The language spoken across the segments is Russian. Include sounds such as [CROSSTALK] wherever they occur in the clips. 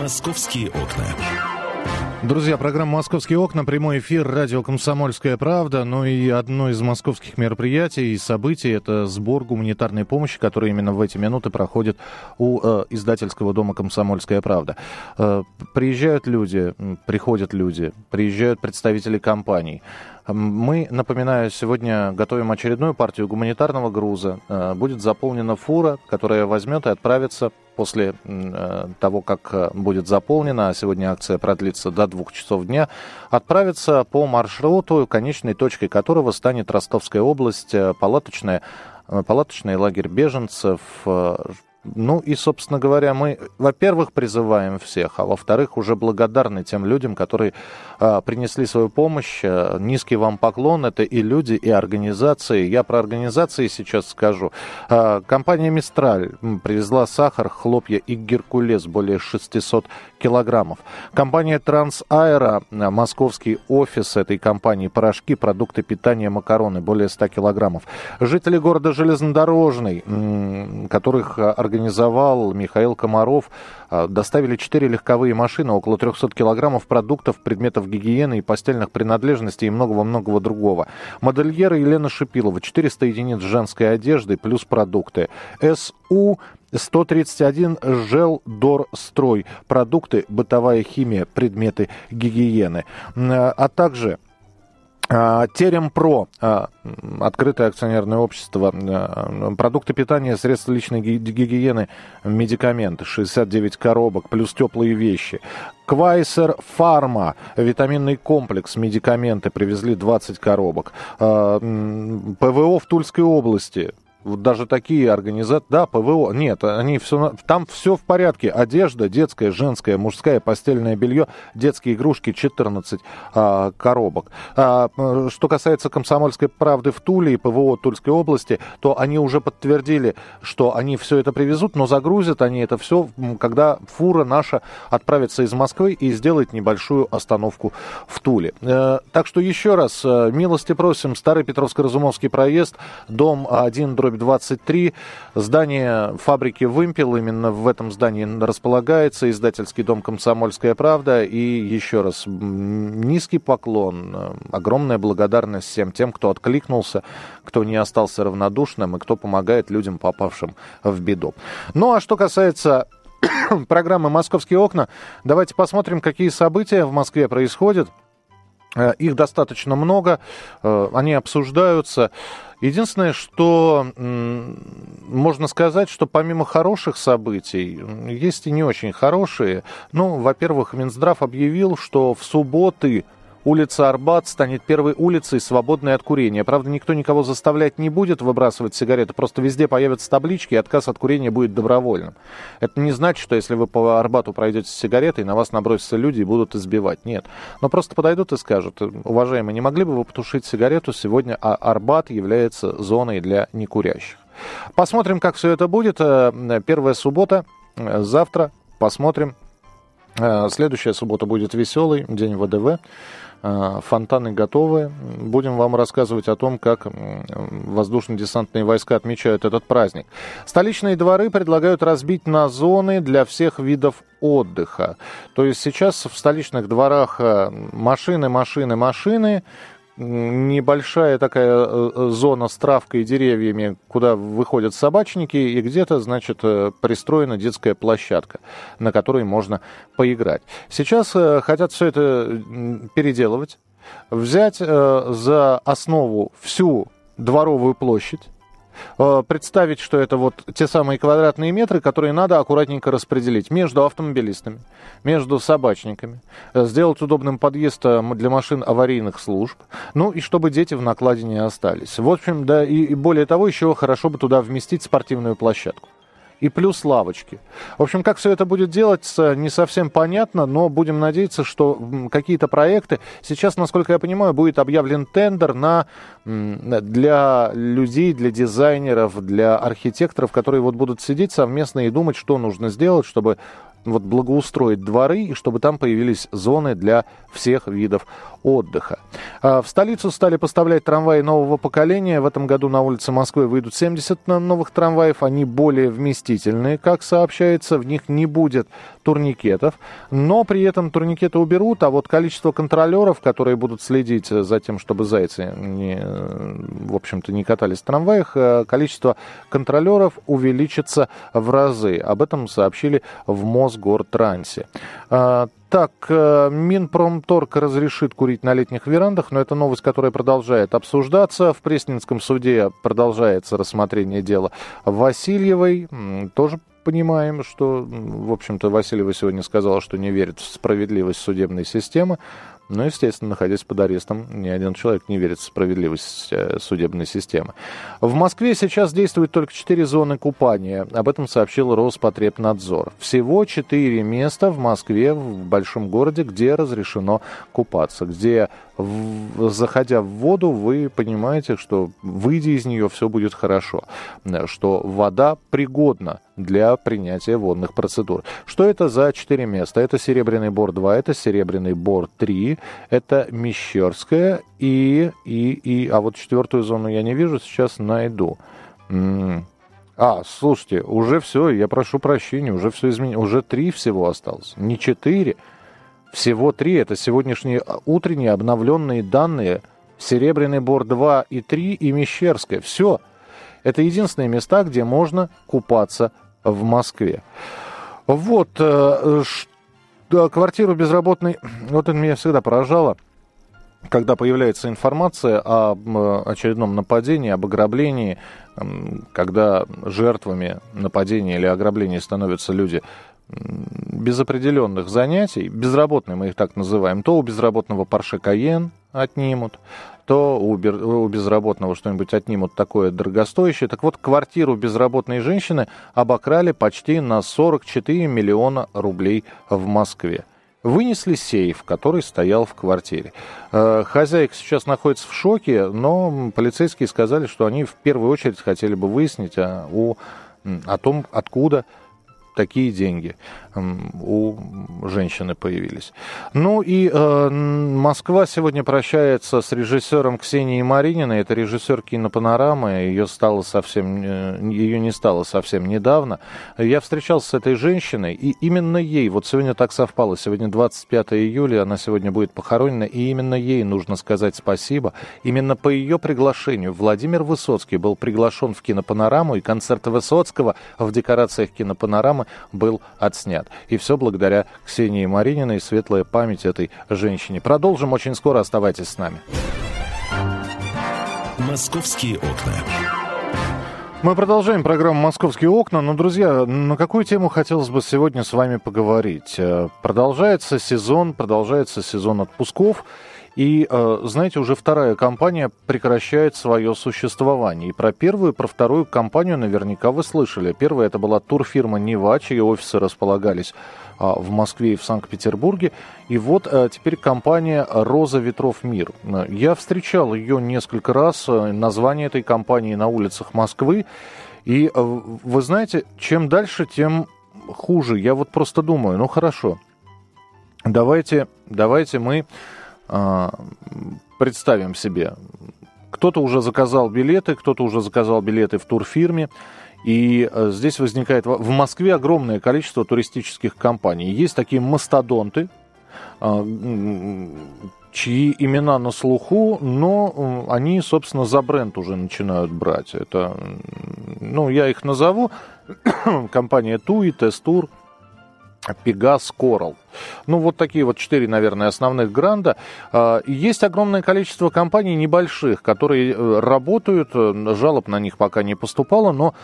«Московские окна». Друзья, программа «Московские окна», прямой эфир, радио «Комсомольская правда». Ну и одно из московских мероприятий и событий – это сбор гуманитарной помощи, который именно в эти минуты проходит у э, издательского дома «Комсомольская правда». Э, приезжают люди, приходят люди, приезжают представители компаний. Мы, напоминаю, сегодня готовим очередную партию гуманитарного груза. Э, будет заполнена фура, которая возьмет и отправится после э, того, как э, будет заполнена, а сегодня акция продлится до двух часов дня, отправится по маршруту, конечной точкой которого станет Ростовская область, палаточная, палаточный лагерь беженцев, ну и, собственно говоря, мы, во-первых, призываем всех, а во-вторых, уже благодарны тем людям, которые а, принесли свою помощь. А, низкий вам поклон. Это и люди, и организации. Я про организации сейчас скажу. А, компания «Мистраль» привезла сахар, хлопья и геркулес более 600 килограммов. Компания «Трансаэро», московский офис этой компании, порошки, продукты питания, макароны, более 100 килограммов. Жители города Железнодорожный, которых организовал Михаил Комаров. А, доставили 4 легковые машины, около 300 килограммов продуктов, предметов гигиены и постельных принадлежностей и многого-многого другого. Модельера Елена Шипилова, 400 единиц женской одежды плюс продукты. СУ 131 Желдорстрой. Продукты, бытовая химия, предметы гигиены. А также а, Теремпро, а, открытое акционерное общество, а, продукты питания, средства личной гигиены, медикаменты, 69 коробок, плюс теплые вещи. Квайсер Фарма, витаминный комплекс, медикаменты, привезли 20 коробок. ПВО в Тульской области, вот даже такие организации, да, ПВО, нет, они все, там все в порядке. Одежда детская, женская, мужская, постельное белье, детские игрушки, 14 а, коробок. А, что касается комсомольской правды в Туле и ПВО Тульской области, то они уже подтвердили, что они все это привезут, но загрузят они это все, когда фура наша отправится из Москвы и сделает небольшую остановку в Туле. Э, так что еще раз, э, милости просим, Старый Петровско-Разумовский проезд, дом 1, дробь 23. Здание фабрики «Вымпел», именно в этом здании располагается издательский дом «Комсомольская правда». И еще раз, низкий поклон, огромная благодарность всем тем, кто откликнулся, кто не остался равнодушным и кто помогает людям, попавшим в беду. Ну а что касается [COUGHS] программы «Московские окна», давайте посмотрим, какие события в Москве происходят. Э, их достаточно много, э, они обсуждаются. Единственное, что можно сказать, что помимо хороших событий, есть и не очень хорошие. Ну, во-первых, Минздрав объявил, что в субботы Улица Арбат станет первой улицей, свободной от курения. Правда, никто никого заставлять не будет выбрасывать сигареты, просто везде появятся таблички, и отказ от курения будет добровольным. Это не значит, что если вы по Арбату пройдете с сигаретой, на вас набросятся люди и будут избивать. Нет. Но просто подойдут и скажут, уважаемые, не могли бы вы потушить сигарету? Сегодня а Арбат является зоной для некурящих. Посмотрим, как все это будет. Э, первая суббота, э, завтра посмотрим. Э, следующая суббота будет веселый, день ВДВ. Э, фонтаны готовы. Будем вам рассказывать о том, как воздушно-десантные войска отмечают этот праздник. Столичные дворы предлагают разбить на зоны для всех видов отдыха. То есть сейчас в столичных дворах э, машины, машины, машины, небольшая такая э, э, зона с травкой и деревьями, куда выходят собачники, и где-то, значит, э, пристроена детская площадка, на которой можно поиграть. Сейчас хотят все это переделывать, взять за основу всю дворовую площадь, представить, что это вот те самые квадратные метры, которые надо аккуратненько распределить между автомобилистами, между собачниками, э, сделать удобным подъезд э, для машин аварийных служб, ну и чтобы дети в накладе не остались. В общем, да, и более того, еще хорошо бы туда вместить спортивную площадку и плюс лавочки. В общем, как все это будет делаться, не совсем понятно, но будем надеяться, что какие-то проекты... Сейчас, насколько я понимаю, будет объявлен тендер на, для людей, для дизайнеров, для архитекторов, которые вот будут сидеть совместно и думать, что нужно сделать, чтобы вот благоустроить дворы и чтобы там появились зоны для всех видов отдыха. А в столицу стали поставлять трамваи нового поколения. В этом году на улице Москвы выйдут 70 новых трамваев. Они более вместительные, как сообщается. В них не будет турникетов. Но при этом турникеты уберут, а вот количество контролеров, которые будут следить за тем, чтобы зайцы, не, в общем-то, не катались в трамваях, э, количество контролеров увеличится в разы. Об этом сообщили в Мосгортрансе. А, так, э, Минпромторг разрешит курить на летних верандах, но это новость, которая продолжает обсуждаться. В Пресненском суде продолжается рассмотрение дела Васильевой. Тоже понимаем, что, в общем-то, Васильева сегодня сказала, что не верит в справедливость судебной системы. Но, естественно, находясь под арестом, ни один человек не верит в справедливость э, судебной системы. В Москве сейчас действует только четыре зоны купания. Об этом сообщил Роспотребнадзор. Всего четыре места в Москве, в большом городе, где разрешено купаться, где заходя в воду, вы понимаете, что выйдя из нее, все будет хорошо, что вода пригодна для принятия водных процедур. Что это за четыре места? Это Серебряный Бор 2, это Серебряный Бор 3, это Мещерская и, и, и... А вот четвертую зону я не вижу, сейчас найду. А, слушайте, уже все, я прошу прощения, уже все изменилось. Уже три всего осталось, не четыре. Всего три. Это сегодняшние а, утренние обновленные данные. Серебряный Бор 2 и 3 и Мещерская. Все. Это единственные места, где можно купаться в Москве. Вот. Э, квартиру безработной... [CLEARS THROAT] Вот это меня всегда поражало когда появляется информация э, очередном нападении, об ограблении, когда жертвами нападения или ограбления становятся люди без определенных занятий, безработные мы их так называем, то у безработного Porsche Cayenne отнимут, то у, безработного что-нибудь отнимут такое дорогостоящее. Так вот, квартиру безработной женщины обокрали почти на 44 миллиона рублей в Москве. Вынесли сейф, который стоял в квартире. Э, хозяйка сейчас находится в шоке, но полицейские сказали, что они в первую очередь хотели бы выяснить о, о, о том, откуда такие деньги у женщины появились. Ну и э, Москва сегодня прощается с режиссером Ксенией Марининой. Это режиссер кинопанорамы. Ее, стало совсем, э, ее не стало совсем недавно. Я встречался с этой женщиной, и именно ей, вот сегодня так совпало, сегодня 25 июля, она сегодня будет похоронена, и именно ей нужно сказать спасибо. Именно по ее приглашению Владимир Высоцкий был приглашен в кинопанораму, и концерт Высоцкого в декорациях кинопанорамы был отснят. И все благодаря Ксении Марининой, светлая память этой женщине. Продолжим очень скоро, оставайтесь с нами. Московские окна. Мы продолжаем программу «Московские окна». Но, друзья, на какую тему хотелось бы сегодня с вами поговорить? Э, продолжается сезон, продолжается сезон отпусков. И, э, знаете, уже вторая компания прекращает свое существование. И про первую, про вторую компанию наверняка вы слышали. Первая это была турфирма «Нева», чьи офисы располагались а, в Москве и в Санкт-Петербурге. И вот э, теперь компания «Роза ветров мир». Я встречал ее несколько раз, э, название этой компании на улицах Москвы. И вы знаете, чем дальше, тем хуже. Я вот просто думаю, ну хорошо, давайте, давайте мы представим себе, кто-то уже заказал билеты, кто-то уже заказал билеты в турфирме, и э, здесь возникает... В Москве огромное количество туристических компаний. Есть такие мастодонты, а, чьи имена на слуху, но они, собственно, за бренд уже начинают брать. Это, ну, я их назову. [COUGHS] Компания TUI, Тестур, Пегас, Корал. Ну, вот такие вот четыре, наверное, основных гранда. А, есть огромное количество компаний небольших, которые э, работают, э, жалоб на них пока не поступало, но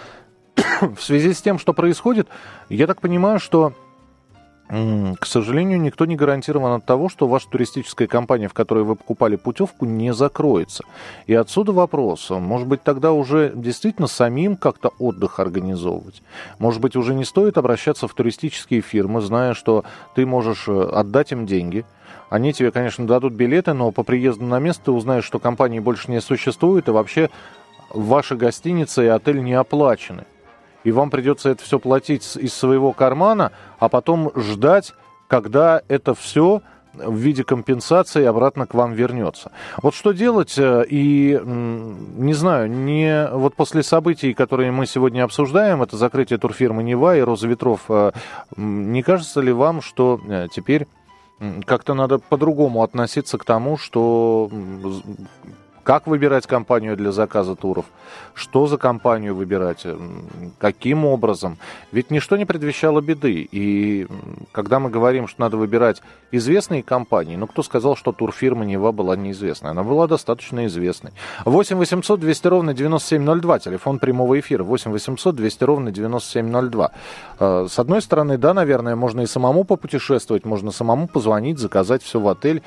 [COUGHS] в связи с тем, что происходит, я так понимаю, что к сожалению, никто не гарантирован от того, что ваша туристическая компания, в которой вы покупали путевку, не закроется. И отсюда вопрос, может быть, тогда уже действительно самим как-то отдых организовывать? Может быть, уже не стоит обращаться в туристические фирмы, зная, что ты можешь э, отдать им деньги, они тебе, конечно, дадут билеты, но по приезду на место ты узнаешь, что компании больше не существует, и вообще ваши гостиницы и отель не оплачены. И вам придется это все платить из своего кармана, а потом ждать, когда это все в виде компенсации обратно к вам вернется. Вот что делать, э, и не знаю, не вот после событий, которые мы сегодня обсуждаем, это закрытие турфирмы Нева и Роза Ветров, э, не кажется ли вам, что э, теперь как-то надо по-другому относиться к тому, что как выбирать компанию для заказа туров? Что за компанию выбирать? Каким образом? Ведь ничто не предвещало беды. И когда мы говорим, что надо выбирать известные компании, ну кто сказал, что турфирма Нева была неизвестной? Она была достаточно известной. 8 800 200 ровно 9702, телефон прямого эфира. 8 800 200 ровно 9702. Э, с одной стороны, да, наверное, можно и самому попутешествовать, можно самому позвонить, заказать все в отель.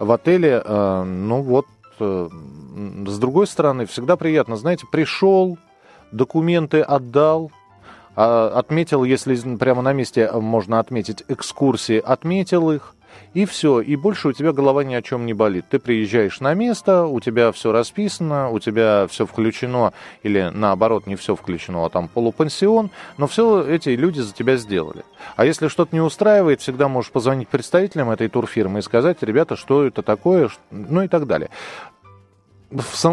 В отеле, э, ну вот, Э, с другой стороны, всегда приятно, знаете, пришел, документы отдал, а, отметил, если прямо на месте можно отметить экскурсии, отметил их, и все, и больше у тебя голова ни о чем не болит. Ты приезжаешь на место, у тебя все расписано, у тебя все включено, или наоборот, не все включено, а там полупансион, но все эти люди за тебя сделали. А если что-то не устраивает, всегда можешь позвонить представителям этой турфирмы и сказать, ребята, что это такое, ну и так далее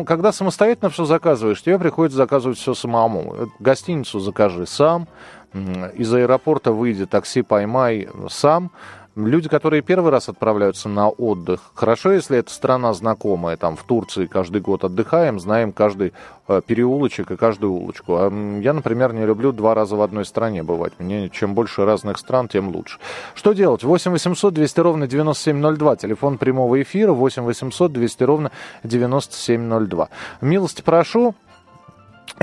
когда самостоятельно все заказываешь, тебе приходится заказывать все самому. Гостиницу закажи сам, из аэропорта выйди, такси поймай сам. Люди, которые первый раз отправляются на отдых, хорошо, если это страна знакомая, там в Турции каждый год отдыхаем, знаем каждый э, переулочек и каждую улочку. А я, например, не люблю два раза в одной стране бывать. Мне чем больше разных стран, тем лучше. Что делать? 8 800 200 ровно 9702, телефон прямого эфира 8 800 200 ровно 9702. Милости прошу,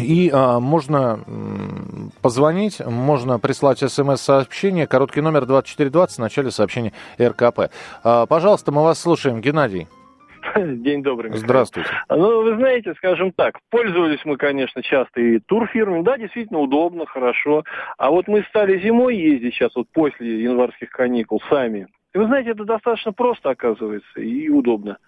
и а, можно позвонить, можно прислать смс-сообщение, короткий номер 2420 в начале сообщения РКП. А, пожалуйста, мы вас слушаем, Геннадий. [LAUGHS] День добрый. Михаил. Здравствуйте. Ну, вы знаете, скажем так, пользовались мы, конечно, часто и турфирмами. Да, действительно удобно, хорошо. А вот мы стали зимой ездить сейчас, вот после январских каникул, сами. И вы знаете, это достаточно просто оказывается и удобно.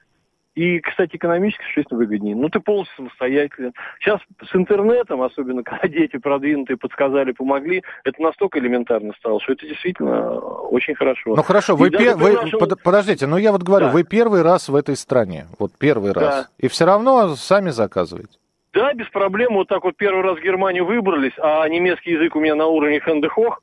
И, кстати, экономически существенно выгоднее. Ну, ты полностью самостоятелен. Сейчас с интернетом, особенно [LAUGHS] когда дети продвинутые подсказали, помогли, это настолько элементарно стало, что это действительно очень хорошо. Ну, хорошо, вы, пер... вы... Нашем... подождите, ну я вот говорю, да. вы первый раз в этой стране, вот первый да. раз, и все равно сами заказываете. Да, без проблем. Вот так вот первый раз в Германию выбрались, а немецкий язык у меня на уровне хендехох.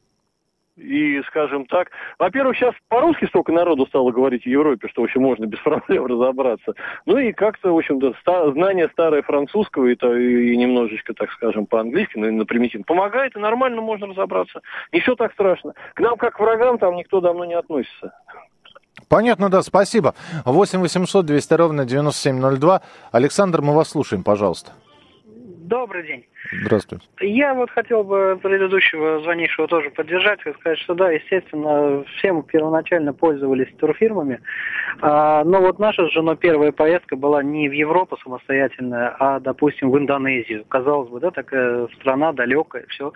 И, скажем так, во-первых, сейчас по-русски столько народу стало говорить в Европе, что, в общем, можно без [LAUGHS] проблем разобраться. Ну и как-то, в общем-то, ста- знание старое французского и, то, и немножечко, так скажем, по-английски, ну, на примитивно, помогает, и нормально можно разобраться. Не все так страшно. К нам, как к врагам, там никто давно не относится. Понятно, да, спасибо. 8 800 200 ровно 9702. Александр, мы вас слушаем, пожалуйста. Добрый день. Здравствуйте. Я вот хотел бы предыдущего звонившего тоже поддержать и сказать, что да, естественно, все мы первоначально пользовались турфирмами, а, но вот наша с женой первая поездка была не в Европу самостоятельная, а, допустим, в Индонезию. Казалось бы, да, такая страна далекая, все.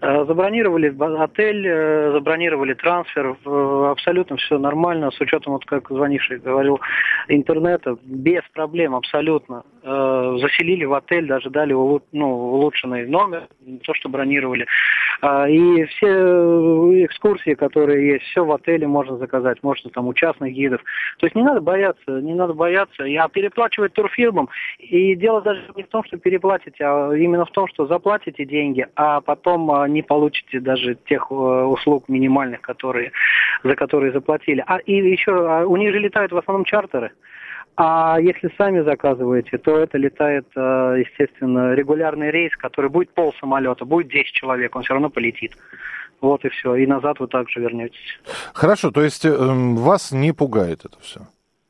А, забронировали отель, э, забронировали трансфер, абсолютно все нормально, с учетом, вот как звонивший говорил, интернета, без проблем абсолютно. А, заселили в отель, даже дали ну, улучшенный номер, то, что бронировали. А, и все э, экскурсии, которые есть, все в отеле можно заказать, можно там у частных гидов. То есть не надо бояться, не надо бояться. Я переплачивать турфирмам. И дело даже не в том, что переплатите, а именно в том, что заплатите деньги, а потом а, не получите даже тех э, услуг минимальных, которые, за которые заплатили. А и еще а у них же летают в основном чартеры. А если сами заказываете, то это летает, э, естественно, регулярный рейс, который будет пол самолета, будет 10 человек, он все равно полетит. Вот и все. И назад вы также вернетесь. Хорошо, то есть э, вас не пугает это все?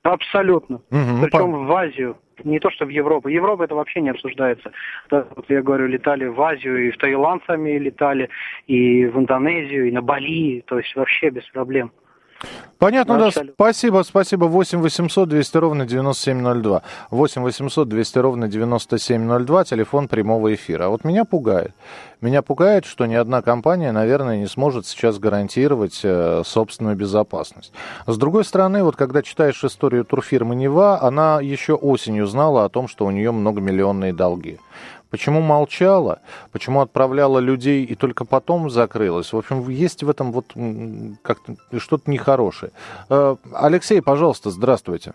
Абсолютно. Угу, Причем по... в Азию. Не то, что в Европу. Европа это вообще не обсуждается. Да, вот я говорю, летали в Азию, и в Таиланд сами летали, и в Индонезию, и на Бали. То есть вообще без проблем. Понятно, да. Спасибо, спасибо. 8 800 200 ровно 9702. 8 800 200 ровно 9702. Телефон прямого эфира. А вот меня пугает. Меня пугает, что ни одна компания, наверное, не сможет сейчас гарантировать э, собственную безопасность. С другой стороны, вот когда читаешь историю турфирмы Нева, она еще осенью знала о том, что у нее многомиллионные долги почему молчала, почему отправляла людей и только потом закрылась. В общем, есть в этом вот как-то что-то нехорошее. Э, Алексей, пожалуйста, здравствуйте.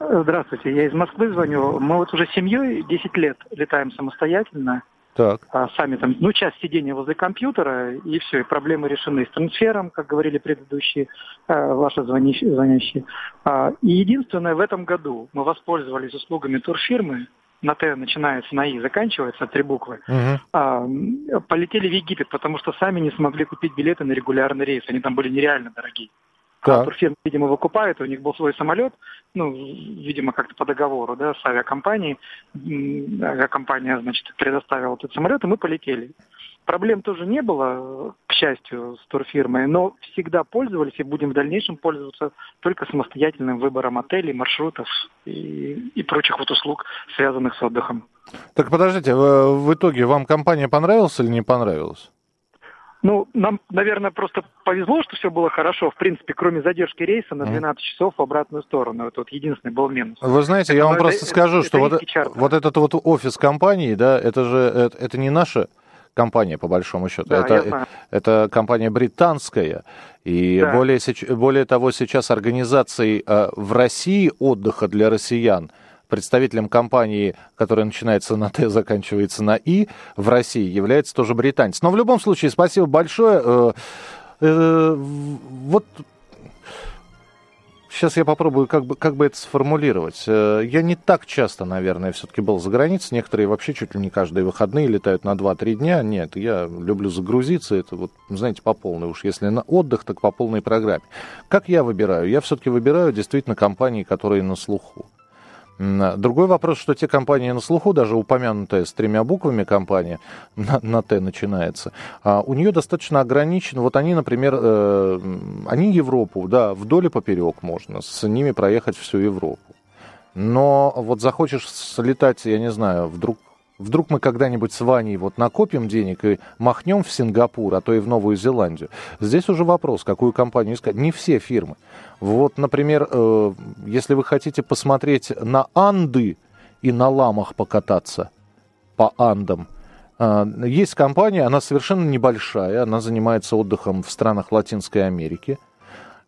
Здравствуйте, я из Москвы звоню. Мы вот уже семьей 10 лет летаем самостоятельно. Так. А сами там, ну, часть сидения возле компьютера, и все, и проблемы решены с трансфером, как говорили предыдущие э, ваши звонящие. звонящие. А, и единственное, в этом году мы воспользовались услугами турфирмы, на Т начинается, на И заканчивается, три буквы, угу. а, полетели в Египет, потому что сами не смогли купить билеты на регулярный рейс. Они там были нереально дорогие. Так. А турфирма, видимо, выкупает, у них был свой самолет, ну, видимо, как-то по договору, да, с авиакомпанией. Авиакомпания, значит, предоставила этот самолет, и мы полетели. Проблем тоже не было, к счастью, с турфирмой, но всегда пользовались и будем в дальнейшем пользоваться только самостоятельным выбором отелей, маршрутов и, и прочих вот услуг, связанных с отдыхом. Так подождите, в, итоге вам компания понравилась или не понравилась? Ну, нам, наверное, просто повезло, что все было хорошо. В принципе, кроме задержки рейса на 12 часов в обратную сторону. Это вот единственный был минус. Вы знаете, я вам это, просто это, скажу, это, что вот, вот этот вот офис компании, да, это же это, это не наша компания, по большому счету. Да, это, это компания британская. И да. более, более того, сейчас организацией э, в России отдыха для россиян представителем компании, которая начинается на Т, заканчивается на И, в России является тоже британец. Но в любом случае, спасибо большое. Э, э, вот Сейчас я попробую, как бы, как бы это сформулировать. Э, я не так часто, наверное, все-таки был за границей. Некоторые вообще чуть ли не каждые выходные летают на 2-3 дня. Нет, я люблю загрузиться. Это вот, знаете, по полной. Уж если на отдых, так по полной программе. Как я выбираю? Я все-таки выбираю действительно компании, которые на слуху. Другой вопрос, что те компании на слуху, даже упомянутая с тремя буквами компания, [LAUGHS] на, на Т начинается, а у нее достаточно ограничен. Вот они, например, э, они Европу, да, вдоль и поперек можно, с ними проехать всю Европу. Но вот захочешь слетать, я не знаю, вдруг Вдруг мы когда-нибудь с Ваней вот накопим денег и махнем в Сингапур, а то и в Новую Зеландию. Здесь уже вопрос, какую компанию искать. Не все фирмы. Вот, например, э, если вы хотите посмотреть на Анды и на ламах покататься по Андам, э, есть компания, она совершенно небольшая, она занимается отдыхом в странах Латинской Америки –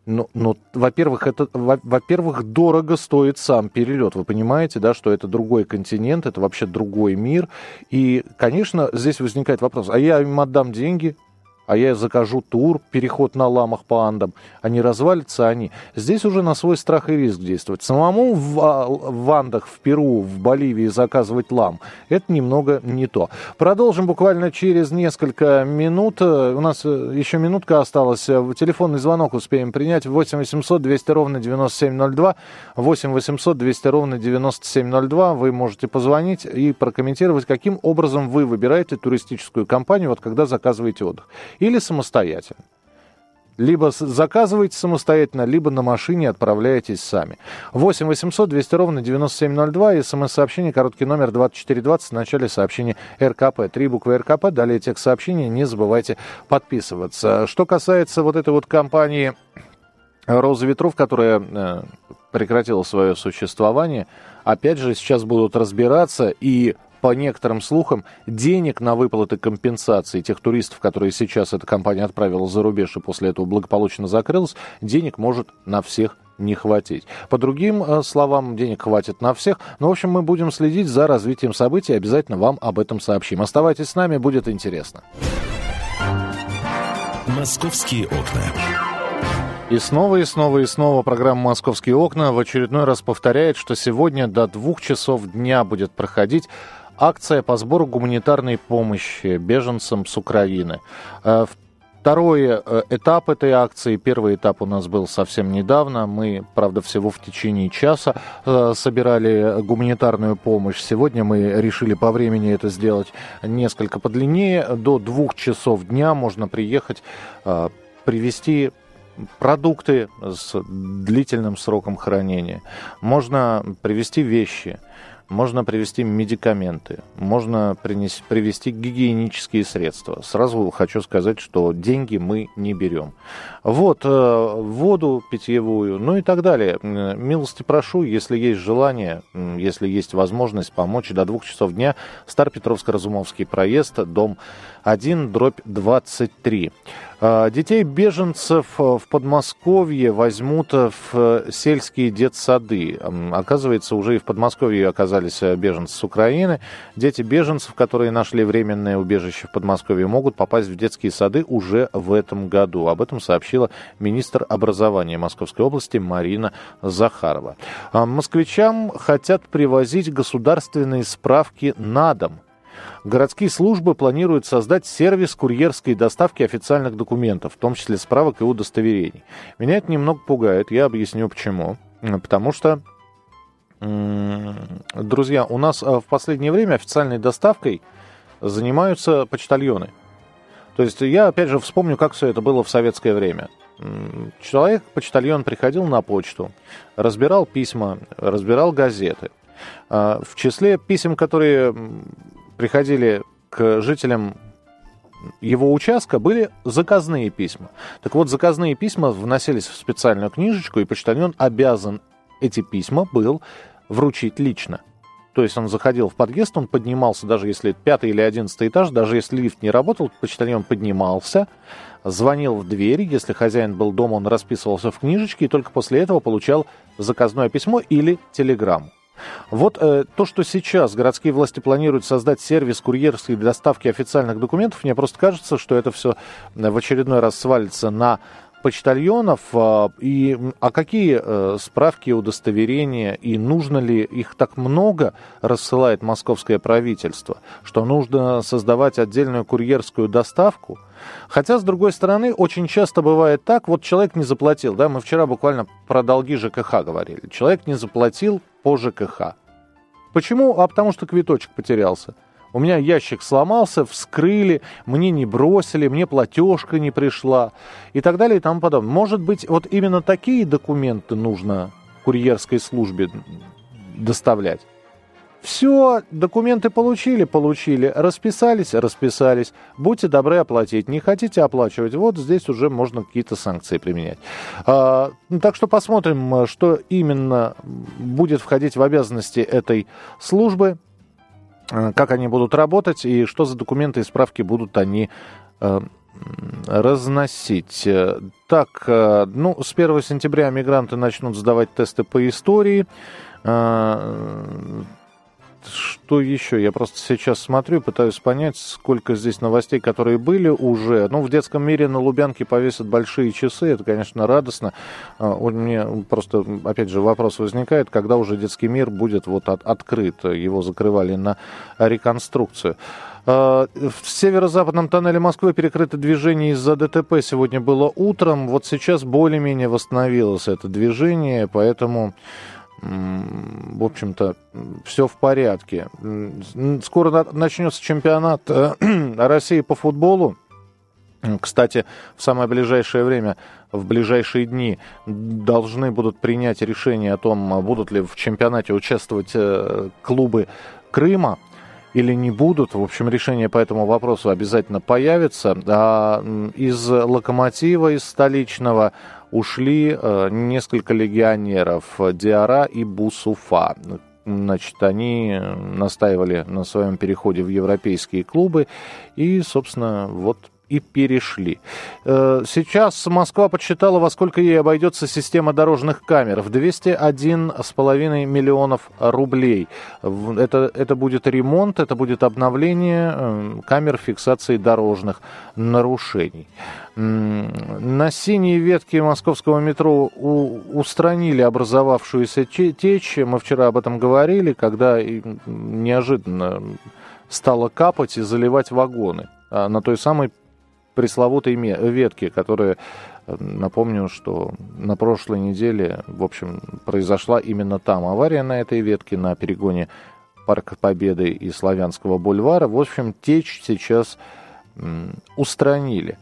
ну, ну во-первых, это, во-первых, дорого стоит сам перелет. Вы понимаете, да, что это другой континент, это вообще другой мир. И, конечно, здесь возникает вопрос, а я им отдам деньги, а я закажу тур, переход на ламах по Андам, а не развалятся они. Здесь уже на свой страх и риск действовать. Самому в, а, в Андах, в Перу, в Боливии заказывать лам, это немного не то. Продолжим буквально через несколько минут. У нас э, еще минутка осталась. Телефонный звонок успеем принять. 8 800 200 ровно 9702. 8 800 200 ровно 9702. Вы можете позвонить и прокомментировать, каким образом вы выбираете туристическую компанию, вот когда заказываете отдых или самостоятельно. Либо заказываете самостоятельно, либо на машине отправляетесь сами. 8 800 200 ровно 9702, смс-сообщение, короткий номер 2420, в начале сообщения РКП. Три буквы РКП, далее текст сообщения, не забывайте подписываться. Что касается вот этой вот компании «Роза ветров», которая э, прекратила свое существование, опять же, сейчас будут разбираться и по некоторым слухам, денег на выплаты компенсации тех туристов, которые сейчас эта компания отправила за рубеж и после этого благополучно закрылась, денег может на всех не хватить. По другим э, словам, денег хватит на всех. Но, в общем, мы будем следить за развитием событий, обязательно вам об этом сообщим. Оставайтесь с нами, будет интересно. Московские окна. И снова, и снова, и снова программа «Московские окна» в очередной раз повторяет, что сегодня до двух часов дня будет проходить акция по сбору гуманитарной помощи беженцам с Украины. Э, второй э, этап этой акции, первый этап у нас был совсем недавно. Мы, правда, всего в течение часа э, собирали гуманитарную помощь. Сегодня мы решили по времени это сделать несколько подлиннее. До двух часов дня можно приехать, привезти продукты с длительным сроком хранения. Можно привезти вещи – можно привезти медикаменты, можно принес, привезти гигиенические средства. Сразу хочу сказать, что деньги мы не берем. Вот, э, воду питьевую, ну и так далее. Милости прошу, если есть желание, если есть возможность помочь до двух часов дня, Старо-Петровско-Разумовский проезд, дом 1, дробь 23. А, детей беженцев э, в Подмосковье возьмут в э, сельские детсады. Оказывается, уже и в Подмосковье оказались э, беженцы с Украины. Дети беженцев, которые нашли временное убежище в Подмосковье, могут попасть в детские сады уже в этом году. Об этом сообщила министр образования Московской области Марина Захарова. А, москвичам хотят привозить государственные справки на дом – Городские службы планируют создать сервис курьерской доставки официальных документов, в том числе справок и удостоверений. Меня это немного пугает, я объясню почему. Потому что, друзья, у нас э, в последнее время официальной доставкой занимаются почтальоны. То есть я, опять же, вспомню, как все это было в советское время. Человек, почтальон, приходил на почту, разбирал письма, разбирал газеты. А, в числе писем, которые приходили к жителям его участка были заказные письма. Так вот, заказные письма вносились в специальную книжечку, и почтальон обязан эти письма был вручить лично. То есть он заходил в подъезд, он поднимался, даже если пятый или одиннадцатый этаж, даже если лифт не работал, почтальон поднимался, звонил в дверь, если хозяин был дома, он расписывался в книжечке, и только после этого получал заказное письмо или телеграмму. Вот э, то, что сейчас городские власти планируют создать сервис курьерской доставки официальных документов, мне просто кажется, что это все э, в очередной раз свалится на почтальонов. Э, и, а какие э, справки, удостоверения и нужно ли их так много рассылает московское правительство, что нужно создавать отдельную курьерскую доставку? Хотя, с другой стороны, очень часто бывает так, вот человек не заплатил, да, мы вчера буквально про долги ЖКХ говорили. Человек не заплатил по ЖКХ. Почему? А потому что квиточек потерялся. У меня ящик сломался, вскрыли, мне не бросили, мне платежка не пришла и так далее и тому подобное. Может быть, вот именно такие документы нужно курьерской службе доставлять? Все, документы получили, получили, расписались, расписались. Будьте добры оплатить. Не хотите оплачивать, вот здесь уже можно какие-то санкции применять. А, так что посмотрим, что именно будет входить в обязанности этой службы, как они будут работать и что за документы и справки будут они а, разносить. Так, а, ну, с 1 сентября мигранты начнут сдавать тесты по истории что еще? Я просто сейчас смотрю, пытаюсь понять, сколько здесь новостей, которые были уже. Ну, в детском мире на Лубянке повесят большие часы, это, конечно, радостно. А, у меня просто, опять же, вопрос возникает, когда уже детский мир будет вот от, открыт. Его закрывали на реконструкцию. А, в северо-западном тоннеле Москвы перекрыто движение из-за ДТП. Сегодня было утром. Вот сейчас более-менее восстановилось это движение, поэтому в общем-то, все в порядке. Скоро начнется чемпионат э, [CLEARS THROAT] России по футболу. Кстати, в самое ближайшее время, в ближайшие дни должны будут принять решение о том, будут ли в чемпионате участвовать э, клубы Крыма или не будут. В общем, решение по этому вопросу обязательно появится. А из локомотива, из столичного ушли э, несколько легионеров Диара и Бусуфа. Значит, они настаивали на своем переходе в европейские клубы и, собственно, вот и перешли. Э, сейчас Москва подсчитала, во сколько ей обойдется система дорожных камер. В 201,5 миллионов рублей. Это, это будет ремонт, это будет обновление э, камер фиксации дорожных нарушений. На синей ветке московского метро устранили образовавшуюся течь. Мы вчера об этом говорили, когда неожиданно стало капать и заливать вагоны а на той самой пресловутой ветки, которая, э, напомню, что на прошлой неделе, в общем, произошла именно там авария на этой ветке, на перегоне Парка Победы и Славянского бульвара. В общем, течь сейчас устранили.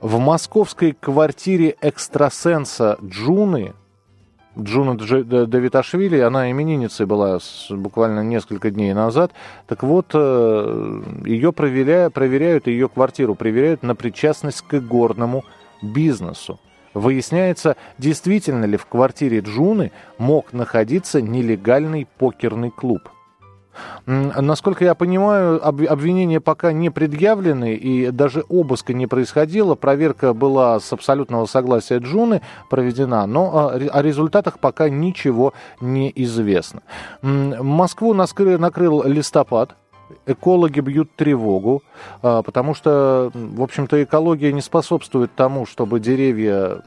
В московской квартире экстрасенса Джуны Джуна Давиташвили, она именинницей была буквально несколько дней назад. Так вот, э, ее проверяют, проверяют ее квартиру, проверяют на причастность к горному бизнесу. Выясняется, действительно ли в квартире Джуны мог находиться нелегальный покерный клуб. Насколько я понимаю, обвинения пока не предъявлены, и даже обыска не происходило. Проверка была с абсолютного согласия Джуны проведена, но о результатах пока ничего не известно. Москву накрыл листопад, экологи бьют тревогу, а, потому что, в общем-то, экология не способствует тому, чтобы деревья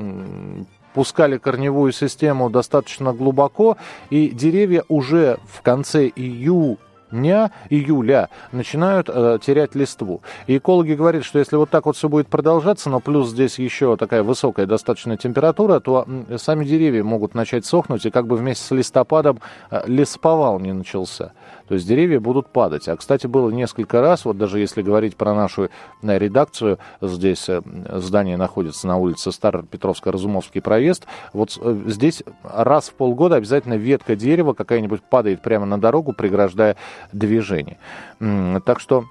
пускали корневую систему достаточно глубоко, и деревья уже в конце июня дня июля начинают э, терять листву. И экологи говорят, что если вот так вот все будет продолжаться, но плюс здесь еще такая высокая достаточно температура, то э, сами деревья могут начать сохнуть, и как бы вместе с листопадом э, лесповал не начался. То есть деревья будут падать. А, кстати, было несколько раз, вот даже если говорить про нашу э, редакцию, здесь э, здание находится на улице Старопетровско-Разумовский проезд, вот э, здесь раз в полгода обязательно ветка дерева какая-нибудь падает прямо на дорогу, преграждая движение. Так что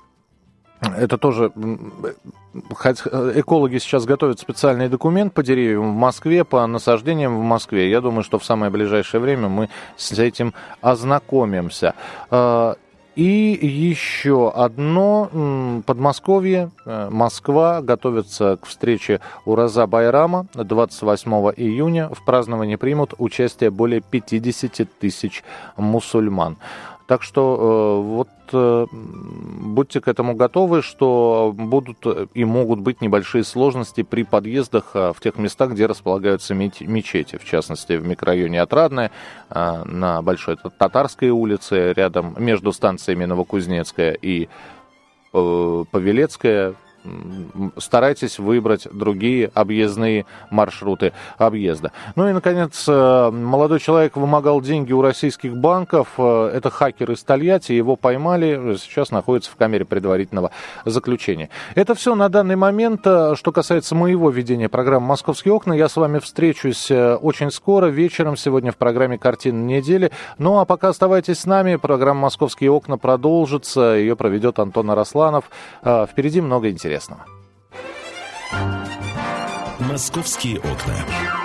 это тоже экологи сейчас готовят специальный документ по деревьям в Москве, по насаждениям в Москве. Я думаю, что в самое ближайшее время мы с этим ознакомимся. А, и еще одно. Подмосковье, э, Москва готовится к встрече Ураза Байрама 28 июня. В праздновании примут участие более 50 тысяч мусульман. Так что э, вот э, будьте к этому готовы, что будут и могут быть небольшие сложности при подъездах э, в тех местах, где располагаются мечети. В частности, в микрорайоне Отрадное, на Большой Татарской улице, рядом между станциями Новокузнецкая и Павелецкая, старайтесь выбрать другие объездные маршруты объезда. Ну и, наконец, э, молодой человек вымогал деньги у российских банков. Э, это хакер из Тольятти, его поймали, сейчас находится в камере предварительного заключения. Это все на данный момент, э, что касается моего ведения программы «Московские окна». Я с вами встречусь очень скоро, вечером, сегодня в программе «Картина недели». Ну а пока оставайтесь с нами, программа «Московские окна» продолжится, ее проведет Антон Арасланов. Впереди много интересного интересного. Московские окна.